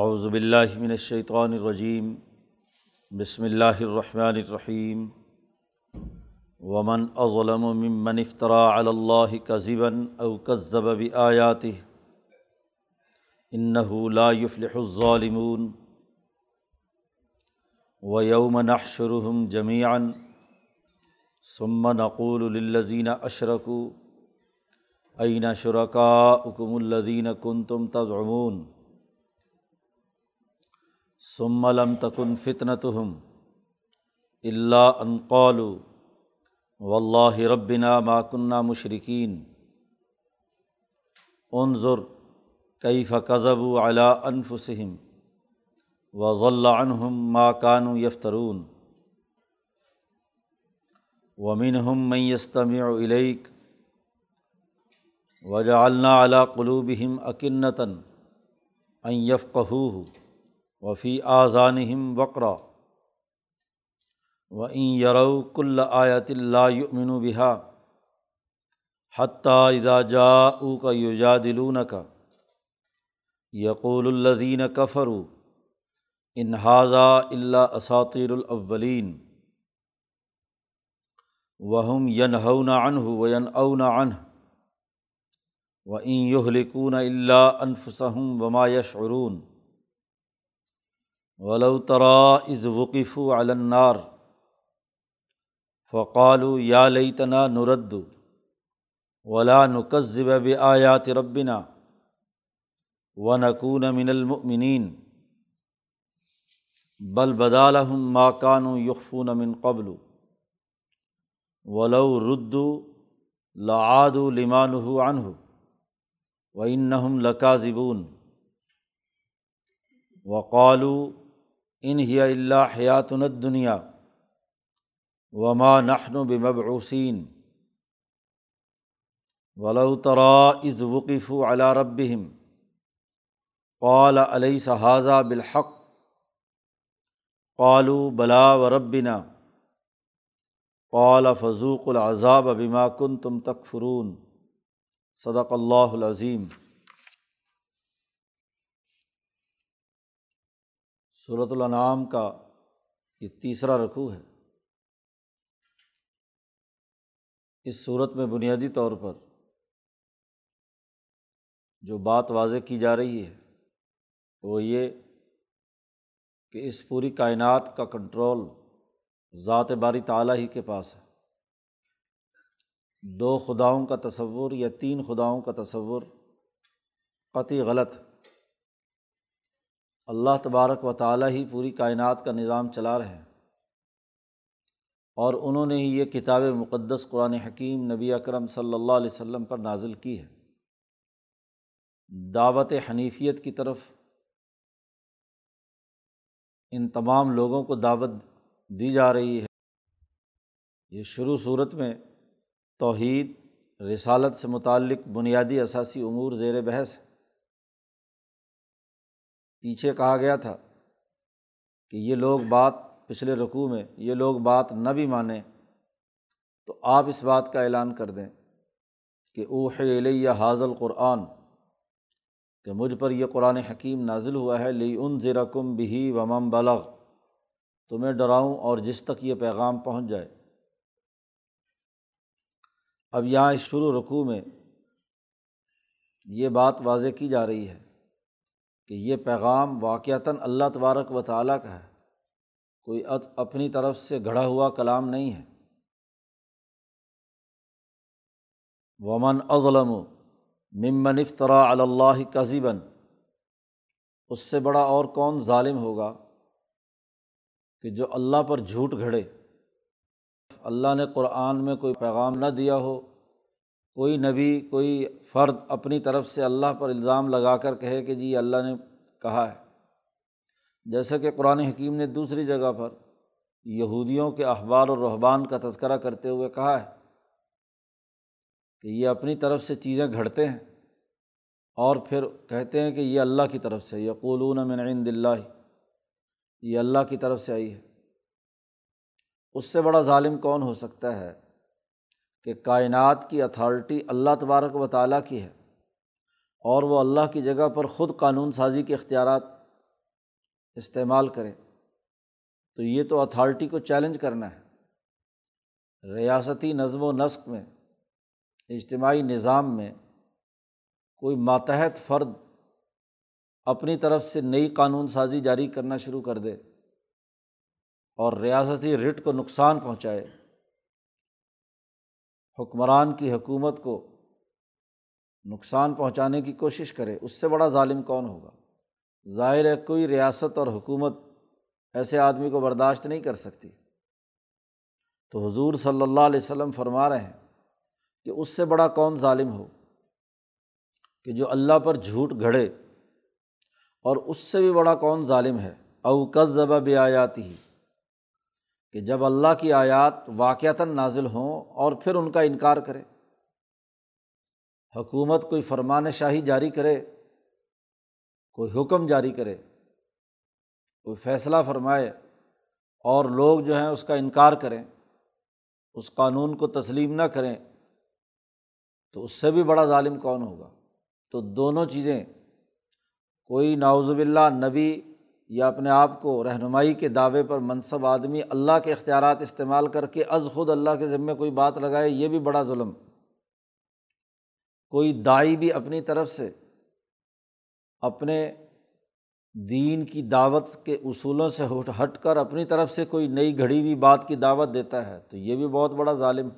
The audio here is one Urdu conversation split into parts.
اعوذ باللہ من الشیطان الرجیم، بسم اللہ الرحمن الرحیم، ومن اظلم ممن افترى على الله كذبا او كذب بآياته انه لا يفلح الظالمون ويوم نحشرهم جميعا ثم نقول للذين اشركوا اين شركاؤكم الذين كنتم تزعمون؟ ثم لم تكن فتنتهم الا ان قالوا و اللہ ربنا ماکنہ مشرقین عنظر کئی فقضب علا انفسم و ضلع عنہم ماکان یفترون ومن ہم میستم علیق وجعلنا علا قلوبہم اکنتاً ان یفقہو وفی آذانہم وقرا و این یرو کل آیت اللہ یؤمن بحا حتیٰ ادا جا او کا یوجا دلون کا یقول الدین کفرو انحاظہ اللہ اساطیر الاولین وہم ین ہون انہ و ین اون انہ و این یہلکون اللہ انفسم وما یشعرون ولو ترا از وقف النار فقالو یا لیتنا نرد ولا نقذب آیات ربنا و نقون من المؤمنین بل بدالحم ماکان یقفون من قبل ولو ردو لعاد لمان عنہ و انہم لکاذبون وقالو ان ہی اللہ حیات الدنیا وما نحن بمبعوثین۔ ولو ترا از وقف علی ربہم قال علیہ صحاظہ بالحق؟ قالو بلا و ربنا قال فضوق العذاب بما کن تم تکفرون۔ صدق اللہ العظیم۔ صورت الانعام کا یہ تیسرا رقوع ہے۔ اس صورت میں بنیادی طور پر جو بات واضح کی جا رہی ہے وہ یہ کہ اس پوری کائنات کا کنٹرول ذات باری تعلیٰ ہی کے پاس ہے۔ دو خداؤں کا تصور یا تین خداؤں کا تصور قطعی غلط اللہ تبارک و تعالیٰ ہی پوری کائنات کا نظام چلا رہے ہیں۔ اور انہوں نے ہی یہ کتاب مقدس قرآن حکیم نبی اکرم صلی اللہ علیہ وسلم پر نازل کی ہے۔ دعوت حنیفیت کی طرف ان تمام لوگوں کو دعوت دی جا رہی ہے۔ یہ شروع صورت میں توحید، رسالت سے متعلق بنیادی اثاثی امور زیر بحث ہے پیچھے کہا گیا تھا کہ یہ لوگ بات پچھلے رقوع میں، یہ لوگ بات نہ بھی مانیں تو آپ اس بات کا اعلان کر دیں کہ اوح علیہ حاضل قرآن کہ مجھ پر یہ قرآن حکیم نازل ہوا ہے لی ان زیرکم بھی ومم بلغ تمہیں ڈراؤں اور جس تک یہ پیغام پہنچ جائے۔ اب یہاں اس شروع رقوع میں یہ بات واضح کی جا رہی ہے۔ کہ یہ پیغام واقعتاً اللہ تبارک و تعالیٰ کا ہے۔ کوئی اپنی طرف سے گھڑا ہوا کلام نہیں ہے۔ ومن ازلم ممن افطرا اللّہ کذیباً اس سے بڑا اور کون ظالم ہوگا کہ جو اللہ پر جھوٹ گھڑے۔ اللہ نے قرآن میں کوئی پیغام نہ دیا ہو۔ کوئی نبی، کوئی فرد اپنی طرف سے اللہ پر الزام لگا کر کہے کہ جی اللہ نے کہا ہے۔ جیسا کہ قرآن حکیم نے دوسری جگہ پر یہودیوں کے اخبار اور رحبان کا تذکرہ کرتے ہوئے کہا ہے کہ یہ اپنی طرف سے چیزیں گھڑتے ہیں اور پھر کہتے ہیں کہ یہ اللہ کی طرف سے، یقولون من عند اللہ، یہ اللہ کی طرف سے آئی ہے۔ اس سے بڑا ظالم کون ہو سکتا ہے؟ کہ کائنات کی اتھارٹی اللہ تبارک و تعالیٰ کی ہے اور وہ اللہ کی جگہ پر خود قانون سازی کے اختیارات استعمال کرے، تو یہ تو اتھارٹی کو چیلنج کرنا ہے۔ ریاستی نظم و نسق میں، اجتماعی نظام میں کوئی ماتحت فرد اپنی طرف سے نئی قانون سازی جاری کرنا شروع کر دے اور ریاستی رٹ کو نقصان پہنچائے۔ حکمران کی حکومت کو نقصان پہنچانے کی کوشش کرے، اس سے بڑا ظالم کون ہوگا؟ ظاہر ہے کوئی ریاست اور حکومت ایسے آدمی کو برداشت نہیں کر سکتی۔ تو حضور صلی اللہ علیہ وسلم فرما رہے ہیں کہ اس سے بڑا کون ظالم ہو کہ جو اللہ پر جھوٹ گھڑے اور اس سے بھی بڑا کون ظالم ہے؟ اوقت ذبح بھی آیاتی ہی کہ جب اللہ کی آیات واقعتاً نازل ہوں اور پھر ان کا انکار کرے۔ حکومت کوئی فرمان شاہی جاری کرے، کوئی حکم جاری کرے، کوئی فیصلہ فرمائے اور لوگ جو ہیں اس کا انکار کریں، اس قانون کو تسلیم نہ کریں، تو اس سے بھی بڑا ظالم کون ہوگا؟ تو دونوں چیزیں، کوئی ناوزب اللہ نبی یا اپنے آپ کو رہنمائی کے دعوے پر منصب آدمی اللہ کے اختیارات استعمال کر کے از خود اللہ کے ذمے کوئی بات لگائے، یہ بھی بڑا ظلم۔ کوئی دائی بھی اپنی طرف سے اپنے دین کی دعوت کے اصولوں سے ہٹ کر اپنی طرف سے کوئی نئی گھڑی ہوئی بات کی دعوت دیتا ہے، تو یہ بھی بہت بڑا ظالم۔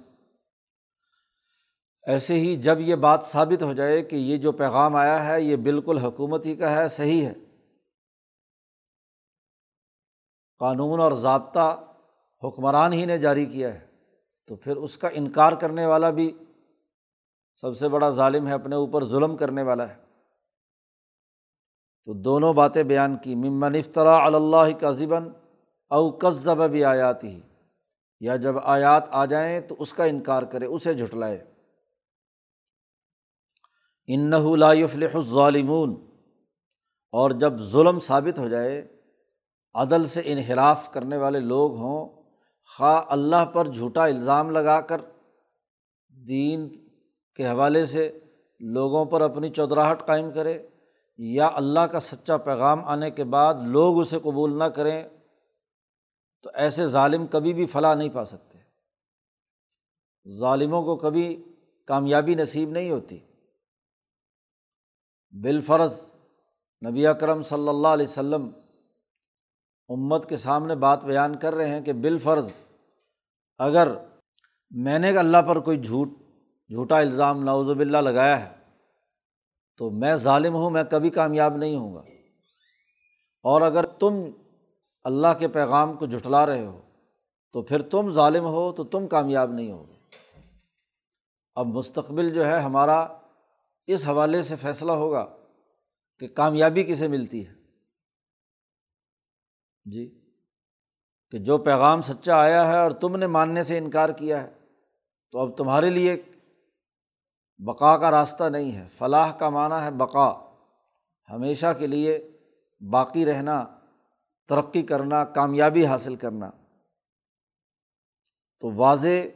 ایسے ہی جب یہ بات ثابت ہو جائے کہ یہ جو پیغام آیا ہے، یہ بالکل حکومت ہی کا ہے، صحیح ہے۔ قانون اور ضابطہ حکمران ہی نے جاری کیا ہے۔ تو پھر اس کا انکار کرنے والا بھی سب سے بڑا ظالم ہے، اپنے اوپر ظلم کرنے والا ہے۔ تو دونوں باتیں بیان کی۔ ممن افطرا اللہ کا ذبن اوقذب بھی آیات ہی یا جب آیات آ جائیں تو اس کا انکار کرے، اسے جھٹلائے۔ انََََََََََََََََََََََََََََََََََََََََََََََََََََََََََََََََََ عدل سے انحراف کرنے والے لوگ ہوں، خواہ اللہ پر جھوٹا الزام لگا کر، دین کے حوالے سے لوگوں پر اپنی چودراہٹ قائم کرے، یا اللہ کا سچا پیغام آنے کے بعد لوگ اسے قبول نہ کریں، تو ایسے ظالم کبھی بھی فلاح نہیں پا سکتے۔ ظالموں کو کبھی کامیابی نصیب نہیں ہوتی۔ بالفرض نبی اکرم صلی اللہ علیہ و سلم امت کے سامنے بات بیان کر رہے ہیں کہ بالفرض اگر میں نے اللہ پر کوئی جھوٹ، جھوٹا الزام نوزب اللہ لگایا ہے، تو میں ظالم ہوں، میں کبھی کامیاب نہیں ہوں گا۔ اور اگر تم اللہ کے پیغام کو جھٹلا رہے ہو، تو پھر تم ظالم ہو، تو تم کامیاب نہیں ہوگے اب مستقبل جو ہے، ہمارا اس حوالے سے فیصلہ ہوگا کہ کامیابی کسے ملتی ہے۔ جی کہ جو پیغام سچا آیا ہے اور تم نے ماننے سے انکار کیا ہے، تو اب تمہارے لیے بقا کا راستہ نہیں ہے، فلاح کا معنی ہے بقا۔ ہمیشہ کے لیے باقی رہنا، ترقی کرنا، کامیابی حاصل کرنا۔ تو واضح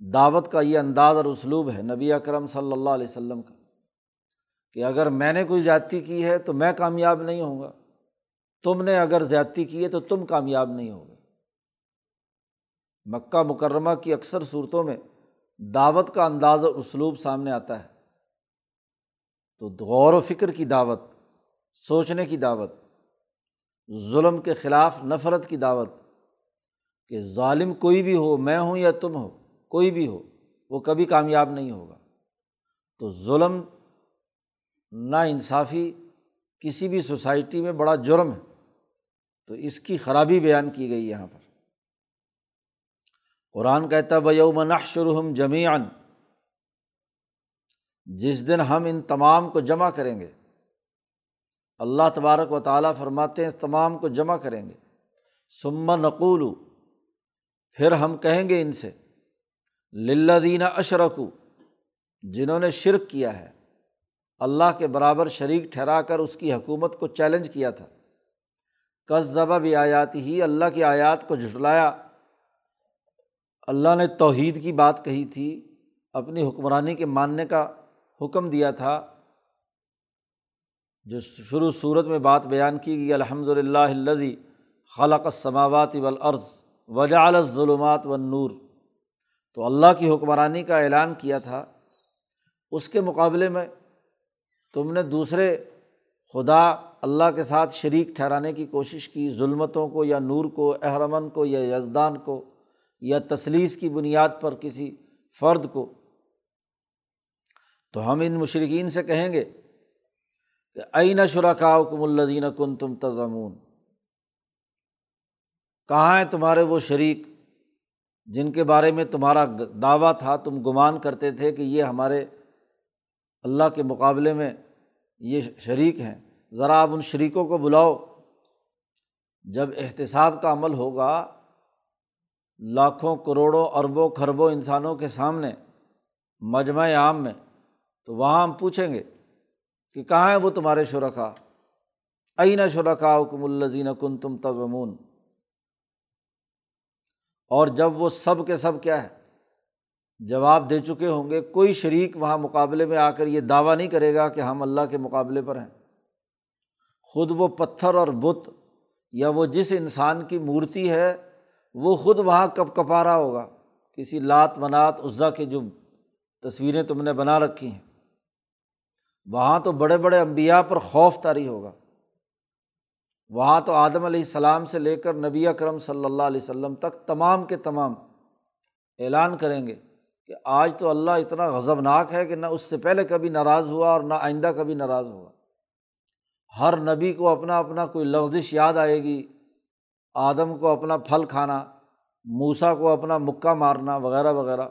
دعوت کا یہ انداز اور اسلوب ہے نبی اکرم صلی اللہ علیہ وسلم کا، کہ اگر میں نے کوئی زیادتی کی ہے تو میں کامیاب نہیں ہوں گا۔ تم نے اگر زیادتی کی ہے تو تم کامیاب نہیں ہوگے۔ مکہ مکرمہ کی اکثر صورتوں میں دعوت کا انداز اور اسلوب سامنے آتا ہے۔ تو غور و فکر کی دعوت، سوچنے کی دعوت، ظلم کے خلاف نفرت کی دعوت، کہ ظالم کوئی بھی ہو، میں ہوں یا تم ہو، کوئی بھی ہو، وہ کبھی کامیاب نہیں ہوگا۔ تو ظلم نا انصافی کسی بھی سوسائٹی میں بڑا جرم ہے۔ تو اس کی خرابی بیان کی گئی یہاں پر۔ قرآن کہتا بیوم نحشرہم جمیان جس دن ہم ان تمام کو جمع کریں گے۔ اللہ تبارک و تعالیٰ فرماتے ہیں، اس تمام کو جمع کریں گے۔ سما نقول پھر ہم کہیں گے ان سے للہ اشرکو جنہوں نے شرک کیا ہے۔ اللہ کے برابر شریک ٹھہرا کر اس کی حکومت کو چیلنج کیا تھا۔ کس ذبح بھی آیات ہی، اللہ کی آیات کو جھٹلایا۔ اللہ نے توحید کی بات کہی تھی، اپنی حکمرانی کے ماننے کا حکم دیا تھا۔ جو شروع صورت میں بات بیان کی گئی الحمد للہ الدی خلق سماوات والارض وجعل الظلمات والنور۔ تو اللہ کی حکمرانی کا اعلان کیا تھا۔ اس کے مقابلے میں تم نے دوسرے خدا اللہ کے ساتھ شریک ٹھہرانے کی کوشش کی، ظلمتوں کو یا نور کو، احرمن کو یا یزدان کو یا تصلیس کی بنیاد پر کسی فرد کو۔ تو ہم ان مشرقین سے کہیں گے کہ عین شرکا کم الدین کن تم تضمون کہاں ہیں تمہارے وہ شریک جن کے بارے میں تمہارا دعویٰ تھا؟ تم گمان کرتے تھے کہ یہ ہمارے اللہ کے مقابلے میں یہ شریک ہیں۔ ذرا آپ ان شریکوں کو بلاؤ۔ جب احتساب کا عمل ہوگا، لاکھوں کروڑوں، اربوں خربوں انسانوں کے سامنے، مجمع عام میں، تو وہاں ہم پوچھیں گے کہ کہاں ہیں وہ تمہارے شرکا؟ عین شرکا حکم الزین کن تم تضمون اور جب وہ سب کے سب کیا ہے؟ جواب دے چکے ہوں گے، کوئی شریک وہاں مقابلے میں آ کر یہ دعویٰ نہیں کرے گا کہ ہم اللہ کے مقابلے پر ہیں۔ خود وہ پتھر اور بت یا وہ جس انسان کی مورتی ہے، وہ خود وہاں کپ کپا رہا ہوگا۔ کسی لات منات عزا کی جو تصویریں تم نے بنا رکھی ہیں۔ وہاں تو بڑے بڑے امبیا پر خوف طاری ہوگا۔ وہاں تو آدم علیہ السلام سے لے کر نبی اکرم صلی اللہ علیہ وسلم تک تمام کے تمام اعلان کریں گے۔ کہ آج تو اللہ اتنا غضبناک ہے کہ نہ اس سے پہلے کبھی ناراض ہوا اور نہ آئندہ کبھی ناراض ہوا۔ ہر نبی کو اپنا اپنا کوئی لغزش یاد آئے گی، آدم کو اپنا پھل کھانا موسا کو اپنا مکہ مارنا وغیرہ وغیرہ۔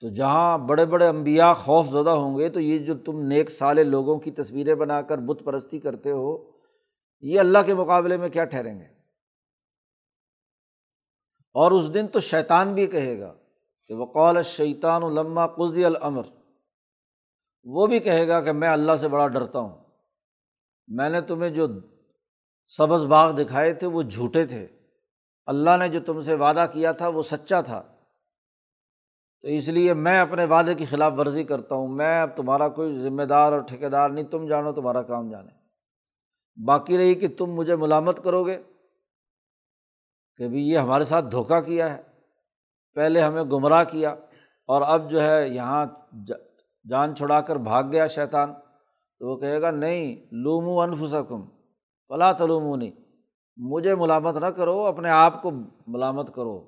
تو جہاں بڑے بڑے امبیا خوف زدہ ہوں گے، تو یہ جو تم نیک سالے لوگوں کی تصویریں بنا کر بت پرستی کرتے ہو، یہ اللہ کے مقابلے میں کیا ٹھہریں گے؟ اور اس دن تو شیطان بھی کہے گا۔ کہ وقول شیطان علما قزی العمر وہ بھی کہے گا کہ میں اللہ سے بڑا ڈرتا ہوں۔ میں نے تمہیں جو سبز باغ دکھائے تھے وہ جھوٹے تھے۔ اللہ نے جو تم سے وعدہ کیا تھا وہ سچا تھا۔ تو اس لیے میں اپنے وعدے کی خلاف ورزی کرتا ہوں۔ میں اب تمہارا کوئی ذمہ دار اور ٹھیکیدار نہیں، تم جانو تمہارا کام جانے۔ باقی رہی کہ تم مجھے ملامت کرو گے کہ بھائی یہ ہمارے ساتھ دھوکہ کیا ہے۔ پہلے ہمیں گمراہ کیا اور اب جو ہے یہاں جان چھڑا کر بھاگ گیا شیطان تو وہ کہے گا، نہیں، لومو انفسکم فلاں تلومو نہیں مجھے ملامت نہ کرو، اپنے آپ کو ملامت کرو۔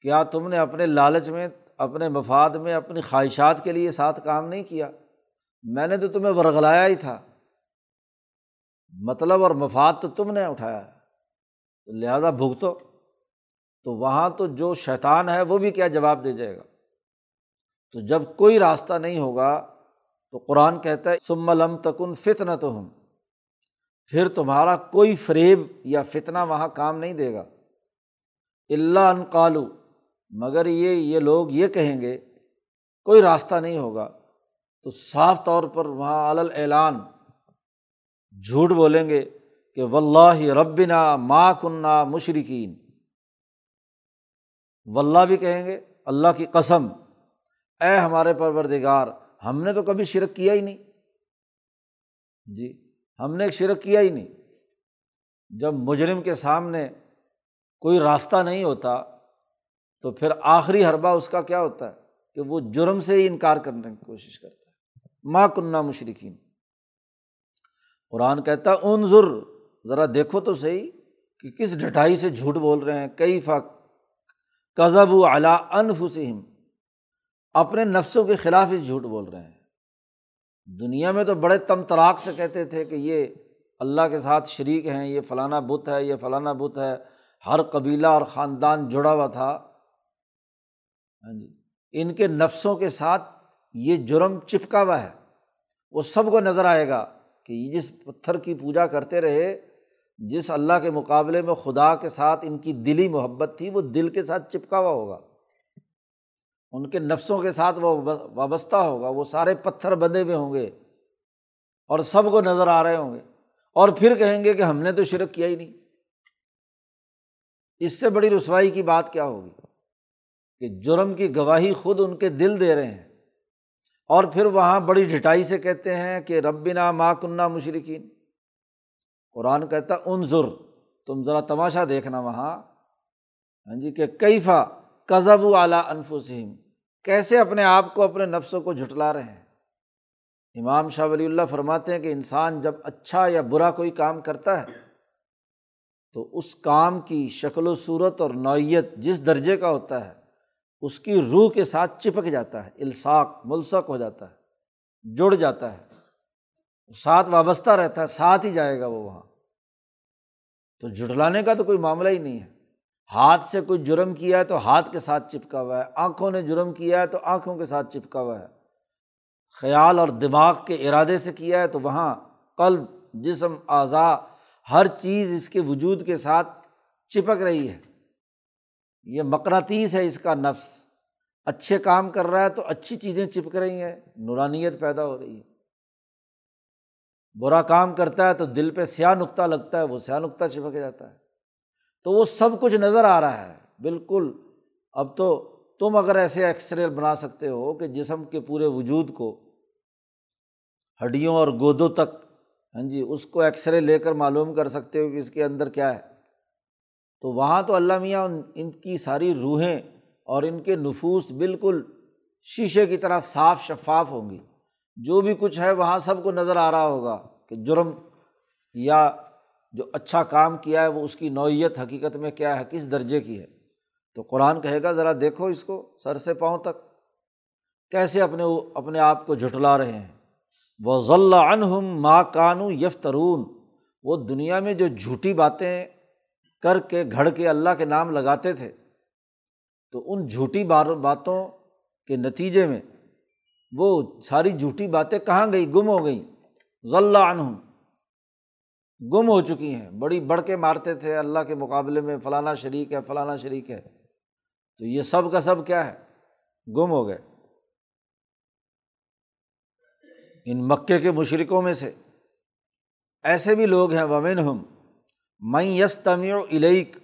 کیا تم نے اپنے لالچ میں، اپنے مفاد میں، اپنی خواہشات کے لیے ساتھ کام نہیں کیا؟ میں نے تو تمہیں ورغلایا ہی تھا۔ مطلب اور مفاد تو تم نے اٹھایا ہے۔ لہٰذا بھگتو۔ تو وہاں تو جو شیطان ہے وہ بھی کیا جواب دے جائے گا؟ تو جب کوئی راستہ نہیں ہوگا تو قرآن کہتا ہے سم لم تکن فتن تو ہم پھر تمہارا کوئی فریب یا فتنا وہاں کام نہیں دے گا۔ اللہ ان قالو۔ مگر یہ یہ لوگ یہ کہیں گے، کوئی راستہ نہیں ہوگا۔ تو صاف طور پر وہاں اعلان جھوٹ بولیں گے کہ و ربنا ماں کنہ مشرقین و بھی کہیں گے، اللہ کی قسم، اے ہمارے پروردگار، ہم نے تو کبھی شرک کیا ہی نہیں۔ جی ہم نے شرک کیا ہی نہیں۔ جب مجرم کے سامنے کوئی راستہ نہیں ہوتا، تو پھر آخری حربہ اس کا کیا ہوتا ہے؟ کہ وہ جرم سے ہی انکار کرنے کی کوشش کرتا ہے۔ ماں کنہ مشرقین قرآن کہتا ان ضر ذرا دیکھو تو صحیح، کہ کس ڈٹائی سے جھوٹ بول رہے ہیں کئی فق کزب و اعلیٰ انفسم اپنے نفسوں کے خلاف ہی جھوٹ بول رہے ہیں۔ دنیا میں تو بڑے تم تراک سے کہتے تھے کہ یہ اللہ کے ساتھ شریک ہیں، یہ فلانا بت ہے، یہ فلانا بت ہے۔ ہر قبیلہ اور خاندان جڑا ہوا تھا۔ ہاں جی۔ ان کے نفسوں کے ساتھ یہ جرم چپکا ہوا ہے۔ وہ سب کو نظر آئے گا کہ جس پتھر کی پوجا کرتے رہے جس اللہ کے مقابلے میں خدا کے ساتھ ان کی دلی محبت تھی، وہ دل کے ساتھ چپکا ہوا ہوگا۔ ان کے نفسوں کے ساتھ وہ وابستہ ہوگا۔ وہ سارے پتھر بندھے ہوئے ہوں گے اور سب کو نظر آ رہے ہوں گے۔ اور پھر کہیں گے کہ ہم نے تو شرک کیا ہی نہیں۔ اس سے بڑی رسوائی کی بات کیا ہوگی؟ کہ جرم کی گواہی خود ان کے دل دے رہے ہیں۔ اور پھر وہاں بڑی ڈھٹائی سے کہتے ہیں کہ ربنا ما کنہ مشرقین قرآن کہتا ان ضر تم ذرا تماشا دیکھنا وہاں۔ ہاں جی کہ کیفا کزب و اعلیٰ انفسم کیسے اپنے آپ کو، اپنے نفسوں کو جھٹلا رہے ہیں۔ امام شاہ ولی اللہ فرماتے ہیں کہ انسان جب اچھا یا برا کوئی کام کرتا ہے، تو اس کام کی شکل و صورت اور نوعیت جس درجے کا ہوتا ہے، اس کی روح کے ساتھ چپک جاتا ہے، الساق، ملسک ہو جاتا ہے، جڑ جاتا ہے۔ ساتھ وابستہ رہتا ہے، ساتھ ہی جائے گا وہ وہاں۔ تو جٹلانے کا تو کوئی معاملہ ہی نہیں ہے۔ ہاتھ سے کوئی جرم کیا ہے تو ہاتھ کے ساتھ چپکا ہوا ہے۔ آنکھوں نے جرم کیا ہے تو آنکھوں کے ساتھ چپکا ہوا ہے۔ خیال اور دماغ کے ارادے سے کیا ہے تو وہاں قلب، جسم اعضا ہر چیز اس کے وجود کے ساتھ چپک رہی ہے۔ یہ مقراتیس ہے اس کا نفس۔ اچھے کام کر رہا ہے تو اچھی چیزیں چپک رہی ہیں، نورانیت پیدا ہو رہی ہے۔ برا کام کرتا ہے تو دل پہ سیاہ نقطہ لگتا ہے، وہ سیاہ نقطہ چپک جاتا ہے۔ تو وہ سب کچھ نظر آ رہا ہے، بالکل۔ اب تو تم اگر ایسے ایکس رے بنا سکتے ہو کہ جسم کے پورے وجود کو ہڈیوں اور گودوں تک ہاں جی اس کو ایکس رے لے کر معلوم کر سکتے ہو کہ اس کے اندر کیا ہے۔ تو وہاں تو اللہ میاں ان کی ساری روحیں اور ان کے نفوس بالکل شیشے کی طرح صاف شفاف ہوں گی۔ جو بھی کچھ ہے وہاں سب کو نظر آ رہا ہوگا کہ جرم یا جو اچھا کام کیا ہے وہ اس کی نوعیت حقیقت میں کیا ہے، کس درجے کی ہے۔ تو قرآن کہے گا، ذرا دیکھو اس کو سر سے پاؤں تک۔ کیسے اپنے اپنے آپ کو جھٹلا رہے ہیں۔ وہ ضلع انہم ماں کانو یفترون وہ دنیا میں جو جھوٹی باتیں کر کے، گھڑ کے اللہ کے نام لگاتے تھے۔ تو ان جھوٹی باتوں کے نتیجے میں وہ ساری جھوٹی باتیں کہاں گئی؟ گم ہو گئیں۔ ضلع انہم گم ہو چکی ہیں۔ بڑی بڑھ کے مارتے تھے۔ اللہ کے مقابلے میں فلانا شریک ہے، فلانا شریک ہے۔ تو یہ سب کا سب کیا ہے؟ گم ہو گئے۔ ان مکے کے مشرقوں میں سے ایسے بھی لوگ ہیں۔ ومن ہم میں یس تمیع الیک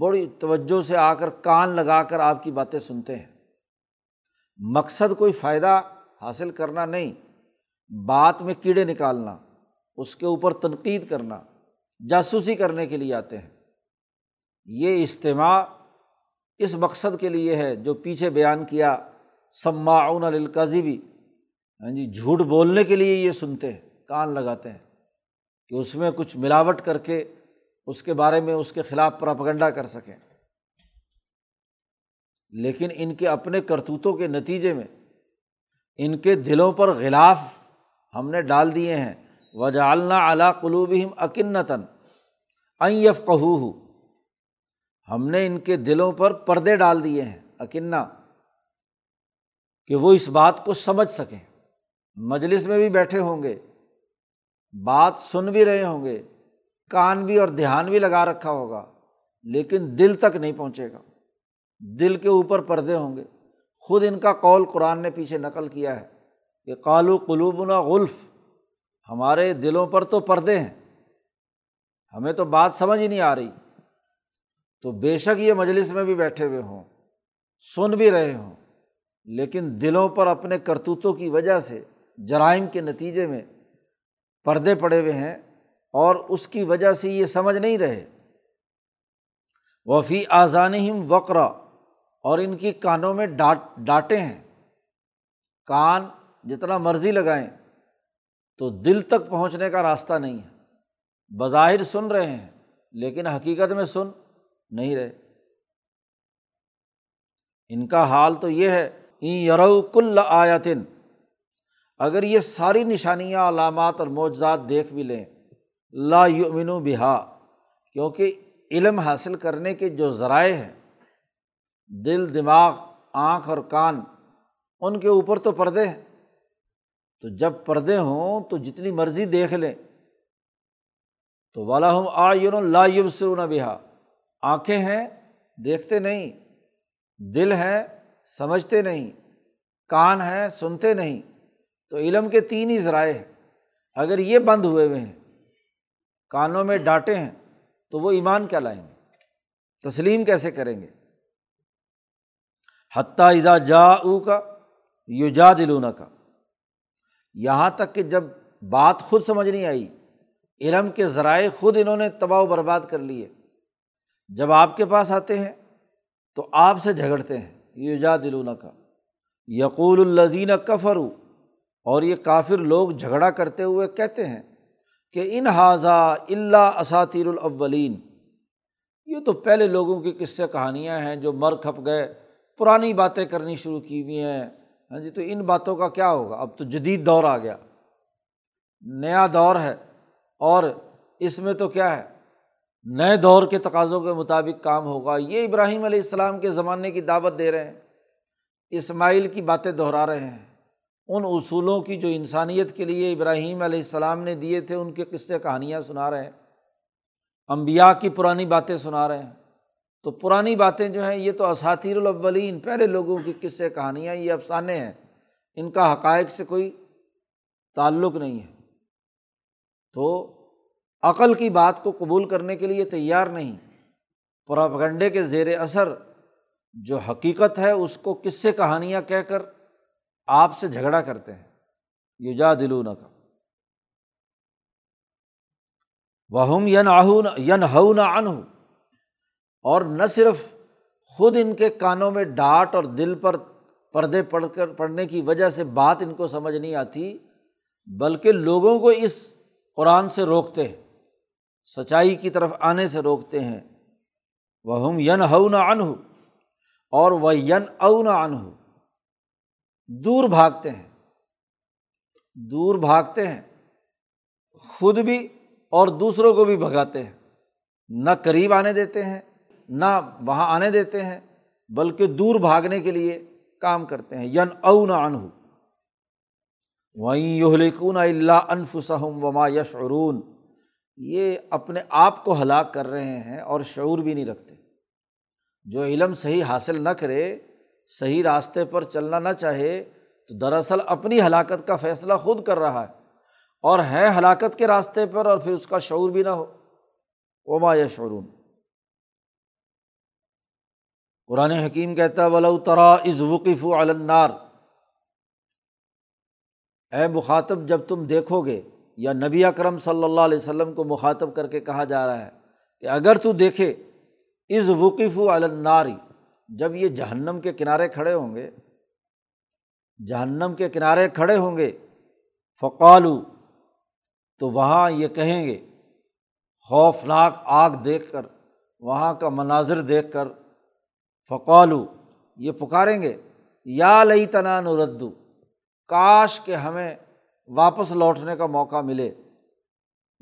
بڑی توجہ سے آ کر کان لگا کر آپ کی باتیں سنتے ہیں۔ مقصد کوئی فائدہ حاصل کرنا نہیں، بات میں کیڑے نکالنا، اس کے اوپر تنقید کرنا، جاسوسی کرنے کے لیے آتے ہیں۔ یہ اجتماع اس مقصد کے لیے ہے جو پیچھے بیان کیا، سماعون القاضی بھی ہاں جی جھوٹ بولنے کے لیے یہ سنتے ہیں، کان لگاتے ہیں کہ اس میں کچھ ملاوٹ کر کے اس کے بارے میں اس کے خلاف پراپگنڈا کر سکیں۔ لیکن ان کے اپنے کرتوتوں کے نتیجے میں، ان کے دلوں پر غلاف ہم نے ڈال دیے ہیں۔ وجالنا علا قلوبہم اکنتاً ایف قہو ہم نے ان کے دلوں پر پردے ڈال دیے ہیں اکنّا کہ وہ اس بات کو سمجھ سکیں۔ مجلس میں بھی بیٹھے ہوں گے، بات سن بھی رہے ہوں گے، کان بھی اور دھیان بھی لگا رکھا ہوگا، لیکن دل تک نہیں پہنچے گا۔ دل کے اوپر پردے ہوں گے۔ خود ان کا قول قرآن نے پیچھے نقل کیا ہے کہ کالو قلوبنا غلف، ہمارے دلوں پر تو پردے ہیں۔ ہمیں تو بات سمجھ ہی نہیں آ رہی۔ تو بے شک یہ مجلس میں بھی بیٹھے ہوئے ہوں، سن بھی رہے ہوں۔ لیکن دلوں پر اپنے کرتوتوں کی وجہ سے، جرائم کے نتیجے میں پردے پڑے ہوئے ہیں اور اس کی وجہ سے یہ سمجھ نہیں رہے۔ وفی آزان وقرا اور ان کی کانوں میں ڈانٹ ڈانٹے ہیں۔ کان جتنا مرضی لگائیں تو دل تک پہنچنے کا راستہ نہیں ہے۔ بظاہر سن رہے ہیں، لیکن حقیقت میں سن نہیں رہے۔ ان کا حال تو یہ ہے این یرو کل آیاتن اگر یہ ساری نشانیاں، علامات اور معجزات دیکھ بھی لیں، لا یؤمن بہا، کیونکہ علم حاصل کرنے کے جو ذرائع ہیں دل، دماغ، آنکھ اور کان، ان کے اوپر تو پردے ہیں۔ تو جب پردے ہوں تو جتنی مرضی دیکھ لیں۔ تو والا ہم آ یون لا یبصرون بہا آنکھیں ہیں، دیکھتے نہیں۔ دل ہے، سمجھتے نہیں۔ کان ہے، سنتے نہیں۔ تو علم کے تین ہی ذرائع ہیں۔ اگر یہ بند ہوئے ہوئے ہیں، کانوں میں ڈانٹے ہیں، تو وہ ایمان کیا لائیں گے؟ تسلیم کیسے کریں گے؟ حتیٰ اذا جا او کا یوجا دلون کا یہاں تک کہ جب بات خود سمجھ نہیں آئی، علم کے ذرائع خود انہوں نے تباہ و برباد کر لیے۔ جب آپ کے پاس آتے ہیں تو آپ سے جھگڑتے ہیں یوجا دلون کا یقول الدین کفر اور یہ کافر لوگ جھگڑا کرتے ہوئے کہتے ہیں کہ ان حاضہ اللہ اساتیر الاولین۔ یہ تو پہلے لوگوں کی قصے کہانیاں ہیں جو مر کھپ گئے پرانی باتیں کرنی شروع کی ہوئی ہیں۔ ہاں جی تو ان باتوں کا کیا ہوگا؟ اب تو جدید دور آ گیا۔ نیا دور ہے۔ اور اس میں تو کیا ہے؟ نئے دور کے تقاضوں کے مطابق کام ہوگا۔ یہ ابراہیم علیہ السلام کے زمانے کی دعوت دے رہے ہیں۔ اسماعیل کی باتیں دہرا رہے ہیں۔ ان اصولوں کی جو انسانیت کے لیے ابراہیم علیہ السلام نے دیے تھے، ان کے قصے کہانیاں سنا رہے ہیں۔ امبیا کی پرانی باتیں سنا رہے ہیں۔ تو پرانی باتیں جو ہیں، یہ تو اساتیر الاولین، پہلے لوگوں کی قصے، کہانیاں یہ افسانے ہیں۔ ان کا حقائق سے کوئی تعلق نہیں ہے۔ تو عقل کی بات کو قبول کرنے کے لیے تیار نہیں۔ پراپگنڈے کے زیر اثر جو حقیقت ہے، اس کو کس سے کہانیاں کہہ کر آپ سے جھگڑا کرتے ہیں۔ یوجا دلون کا وہ ین آہون ین ہو نہ ان اور نہ صرف خود ان کے کانوں میں ڈانٹ اور دل پر پردے پڑھ کر پڑھنے کی وجہ سے بات ان کو سمجھ نہیں آتی، بلکہ لوگوں کو اس قرآن سے روکتے ہیں، سچائی کی طرف آنے سے روکتے ہیں۔ وہ ہم ین ہو نہ ان اور وہ ین او نہ ان دور بھاگتے ہیں، دور بھاگتے ہیں۔ خود بھی اور دوسروں کو بھی بھگاتے ہیں، نہ قریب آنے دیتے ہیں نہ وہاں آنے دیتے ہیں، بلکہ دور بھاگنے کے لیے کام کرتے ہیں۔ ین او نہ ان وہیں یہلکون اللہ انفسم وما یشعرون۔ یہ اپنے آپ کو ہلاک کر رہے ہیں اور شعور بھی نہیں رکھتے۔ جو علم صحیح حاصل نہ کرے، صحیح راستے پر چلنا نہ چاہے، تو دراصل اپنی ہلاکت کا فیصلہ خود کر رہا ہے۔ اور ہے ہلاکت کے راستے پر اور پھر اس کا شعور بھی نہ ہو۔ وما یا شعرون قرآن حکیم کہتا ولو ترا از وقف النار اے مخاطب، جب تم دیکھو گے، یا نبی اکرم صلی اللہ علیہ وسلم کو مخاطب کر کے کہا جا رہا ہے کہ اگر تو دیکھے از وقف الناری جب یہ جہنم کے کنارے کھڑے ہوں گے، جہنم کے کنارے کھڑے ہوں گے فقالو تو وہاں یہ کہیں گے، خوفناک آگ دیکھ کر، وہاں کا مناظر دیکھ کر فقالو، یہ پکاریں گے؟ یا لئی تنا نردو کاش کہ ہمیں واپس لوٹنے کا موقع ملے،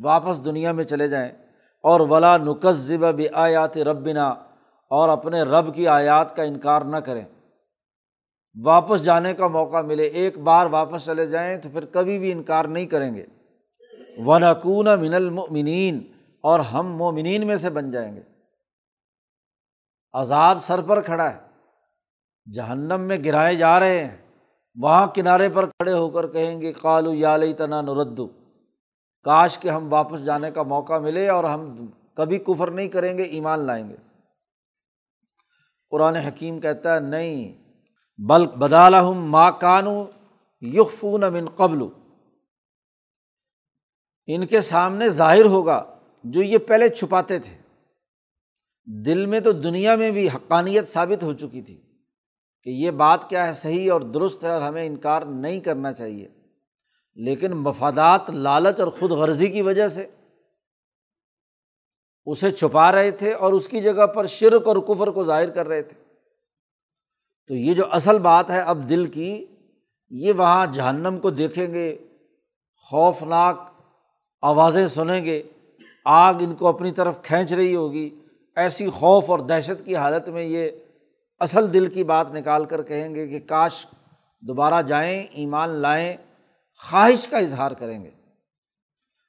واپس دنیا میں چلے جائیں، اور ولا نقصب بھی آیات ربنا اور اپنے رب کی آیات کا انکار نہ کریں۔ واپس جانے کا موقع ملے، ایک بار واپس چلے جائیں تو پھر کبھی بھی انکار نہیں کریں گے۔ ونکون من المنین اور ہم مومنین میں سے بن جائیں گے۔ عذاب سر پر کھڑا ہے۔ جہنم میں گرائے جا رہے ہیں۔ وہاں کنارے پر کھڑے ہو کر کہیں گے کالو یا لئی تنا نردو کاش کہ ہم واپس جانے کا موقع ملے اور ہم کبھی کفر نہیں کریں گے، ایمان لائیں گے۔ قرآن حکیم کہتا ہے، نہیں، بل بدال ماں کانو یقفون من قبل۔ ان کے سامنے ظاہر ہوگا جو یہ پہلے چھپاتے تھے۔ دل میں تو دنیا میں بھی حقانیت ثابت ہو چکی تھی کہ یہ بات کیا ہے، صحیح اور درست ہے اور ہمیں انکار نہیں کرنا چاہیے۔ لیکن مفادات لالچ اور خود غرضی کی وجہ سے اسے چھپا رہے تھے اور اس کی جگہ پر شرک اور کفر کو ظاہر کر رہے تھے۔ تو یہ جو اصل بات ہے اب دل کی، یہ وہاں جہنم کو دیکھیں گے، خوفناک آوازیں سنیں گے، آگ ان کو اپنی طرف کھینچ رہی ہوگی۔ ایسی خوف اور دہشت کی حالت میں یہ اصل دل کی بات نکال کر کہیں گے کہ کاش دوبارہ جائیں، ایمان لائیں، خواہش کا اظہار کریں گے۔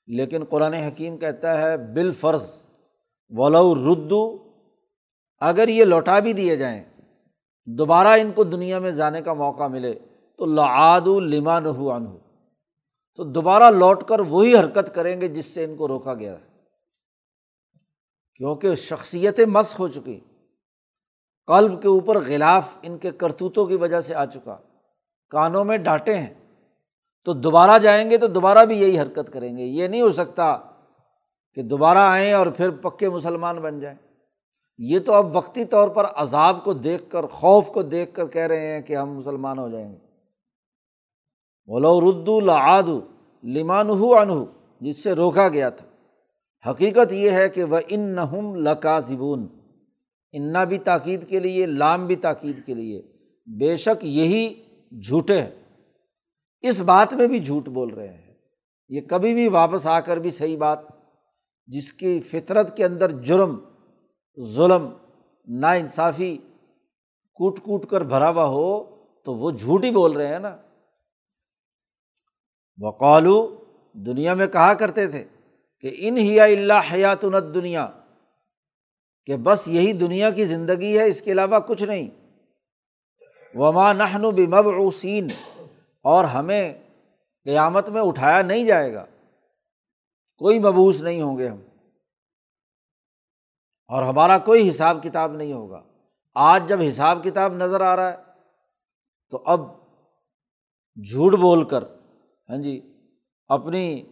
لیکن قرآن حکیم کہتا ہے بال فرض ولو ردو اگر یہ لوٹا بھی دیے جائیں، دوبارہ ان کو دنیا میں جانے کا موقع ملے، تو لعاد لمان ہو تو دوبارہ لوٹ کر وہی حرکت کریں گے جس سے ان کو روکا گیا ہے۔ کیونکہ شخصیتیں مس ہو چکی۔ قلب کے اوپر غلاف ان کے کرتوتوں کی وجہ سے آ چکا۔ کانوں میں ڈانٹے ہیں۔ تو دوبارہ جائیں گے تو دوبارہ بھی یہی حرکت کریں گے۔ یہ نہیں ہو سکتا کہ دوبارہ آئیں اور پھر پکے مسلمان بن جائیں۔ یہ تو اب وقتی طور پر عذاب کو دیکھ کر، خوف کو دیکھ کر کہہ رہے ہیں کہ ہم مسلمان ہو جائیں گے۔ بولو ردو لعاد لمان ہو انہو جس سے روکا گیا تھا۔ حقیقت یہ ہے کہ وہ ان نہم لکا زبون انا بھی تاکید کے لیے، لام بھی تاکید کے لیے۔ بے شک یہی جھوٹے ہیں۔ اس بات میں بھی جھوٹ بول رہے ہیں۔ یہ کبھی بھی واپس آ کر بھی صحیح بات۔ جس کی فطرت کے اندر جرم، ظلم نا انصافی کوٹ کوٹ کر بھرا ہوا ہو، تو وہ جھوٹ ہی بول رہے ہیں نا۔ وقالو دنیا میں کہا کرتے تھے۔ کہ ان ہی اللہ حیات نت دنیا کہ بس یہی دنیا کی زندگی ہے، اس کے علاوہ کچھ نہیں۔ وما نہن بمبعوسین اور ہمیں قیامت میں اٹھایا نہیں جائے گا۔ کوئی مبوس نہیں ہوں گے ہم۔ اور ہمارا کوئی حساب کتاب نہیں ہوگا۔ آج جب حساب کتاب نظر آ رہا ہے، تو اب جھوٹ بول کر ہاں جی اپنی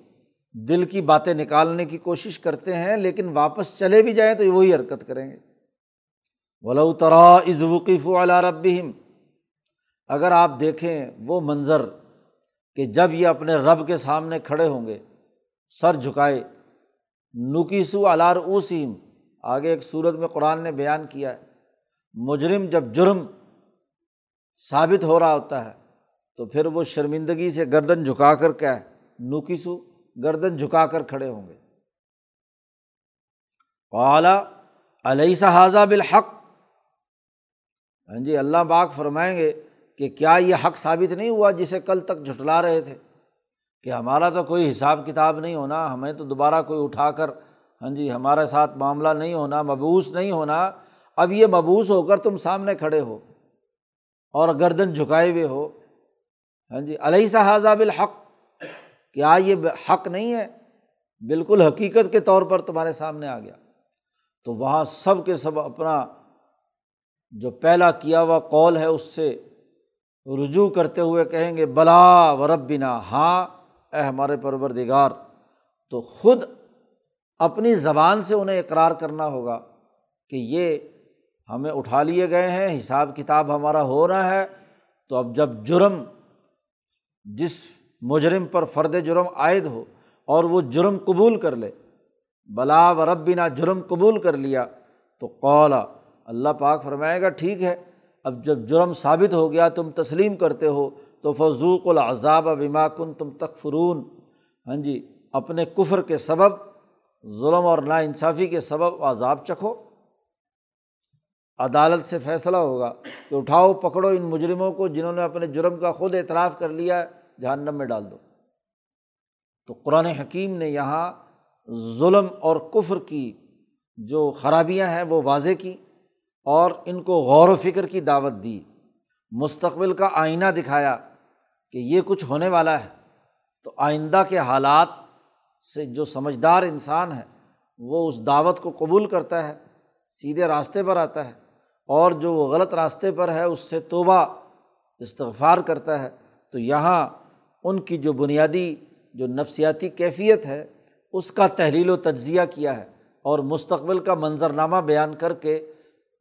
دل کی باتیں نکالنے کی کوشش کرتے ہیں، لیکن واپس چلے بھی جائیں تو وہی حرکت کریں گے۔ ولو ترا عزوقیف علا ربہم اگر آپ دیکھیں وہ منظر کہ جب یہ اپنے رب کے سامنے کھڑے ہوں گے، سر جھکائے نکیسو الار اوسیم آگے ایک صورت میں قرآن نے بیان کیا ہے۔ مجرم جب جرم ثابت ہو رہا ہوتا ہے، تو پھر وہ شرمندگی سے گردن جھکا کر کیا ہے؟ نوکیسو گردن جھکا کر کھڑے ہوں گے۔ اعلیٰ علیہ صحاظہ بالحق؟ ہاں جی اللہ باغ فرمائیں گے کہ کیا یہ حق ثابت نہیں ہوا جسے کل تک جھٹلا رہے تھے؟ کہ ہمارا تو کوئی حساب کتاب نہیں ہونا، ہمیں تو دوبارہ کوئی اٹھا کر ہاں جی ہمارے ساتھ معاملہ نہیں ہونا مبوس نہیں ہونا، اب یہ مبوس ہو کر تم سامنے کھڑے ہو اور گردن جھکائے ہوئے ہو۔ ہاں جی علیہ صحاظہ بالحق؟ کیا یہ حق نہیں ہے؟ بالکل حقیقت کے طور پر تمہارے سامنے آ گیا۔ تو وہاں سب کے سب اپنا جو پہلا کیا ہوا قول ہے، اس سے رجوع کرتے ہوئے کہیں گے، بلا ورب بنا ہاں اے ہمارے پروردگار، تو خود اپنی زبان سے انہیں اقرار کرنا ہوگا کہ یہ ہمیں اٹھا لیے گئے ہیں، حساب کتاب ہمارا ہو رہا ہے۔ تو اب جب جرم جس مجرم پر فرد جرم عائد ہو اور وہ جرم قبول کر لے۔ بلا و رب بنا جرم قبول کر لیا۔ تو قولا اللہ پاک فرمائے گا، ٹھیک ہے، اب جب جرم ثابت ہو گیا، تم تسلیم کرتے ہو، تو فضوق العذاب بما کن تم تکفرون۔ ہاں جی اپنے کفر کے سبب، ظلم اور نا انصافی کے سبب عذاب چکھو۔ عدالت سے فیصلہ ہوگا کہ اٹھاؤ، پکڑو ان مجرموں کو جنہوں نے اپنے جرم کا خود اعتراف کر لیا ہے۔ جہنم میں ڈال دو۔ تو قرآن حکیم نے یہاں ظلم اور کفر کی جو خرابیاں ہیں وہ واضح کی اور ان کو غور و فکر کی دعوت دی۔ مستقبل کا آئینہ دکھایا کہ یہ کچھ ہونے والا ہے۔ تو آئندہ کے حالات سے جو سمجھدار انسان ہے وہ اس دعوت کو قبول کرتا ہے، سیدھے راستے پر آتا ہے اور جو وہ غلط راستے پر ہے اس سے توبہ، استغفار کرتا ہے۔ تو یہاں ان کی جو بنیادی جو نفسیاتی کیفیت ہے، اس کا تحلیل و تجزیہ کیا ہے اور مستقبل کا منظرنامہ بیان کر کے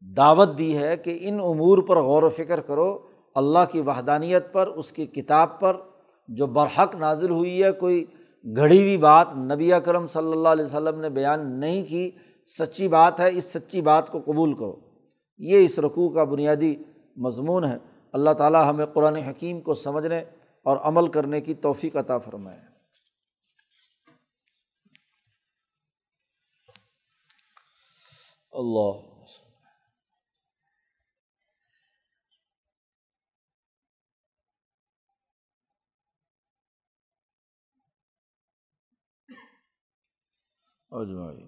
دعوت دی ہے کہ ان امور پر غور و فکر کرو۔ اللہ کی وحدانیت پر، اس کی کتاب پر۔ جو برحق نازل ہوئی ہے، کوئی گھڑی ہوئی بات نبی اکرم صلی اللہ علیہ وسلم نے بیان نہیں کی، سچی بات ہے، اس سچی بات کو قبول کرو۔ یہ اس رقوع کا بنیادی مضمون ہے۔ اللہ تعالیٰ ہمیں قرآن حکیم کو سمجھنے اور عمل کرنے کی توفیق عطا فرمائے۔ اللہ۔ اجمائی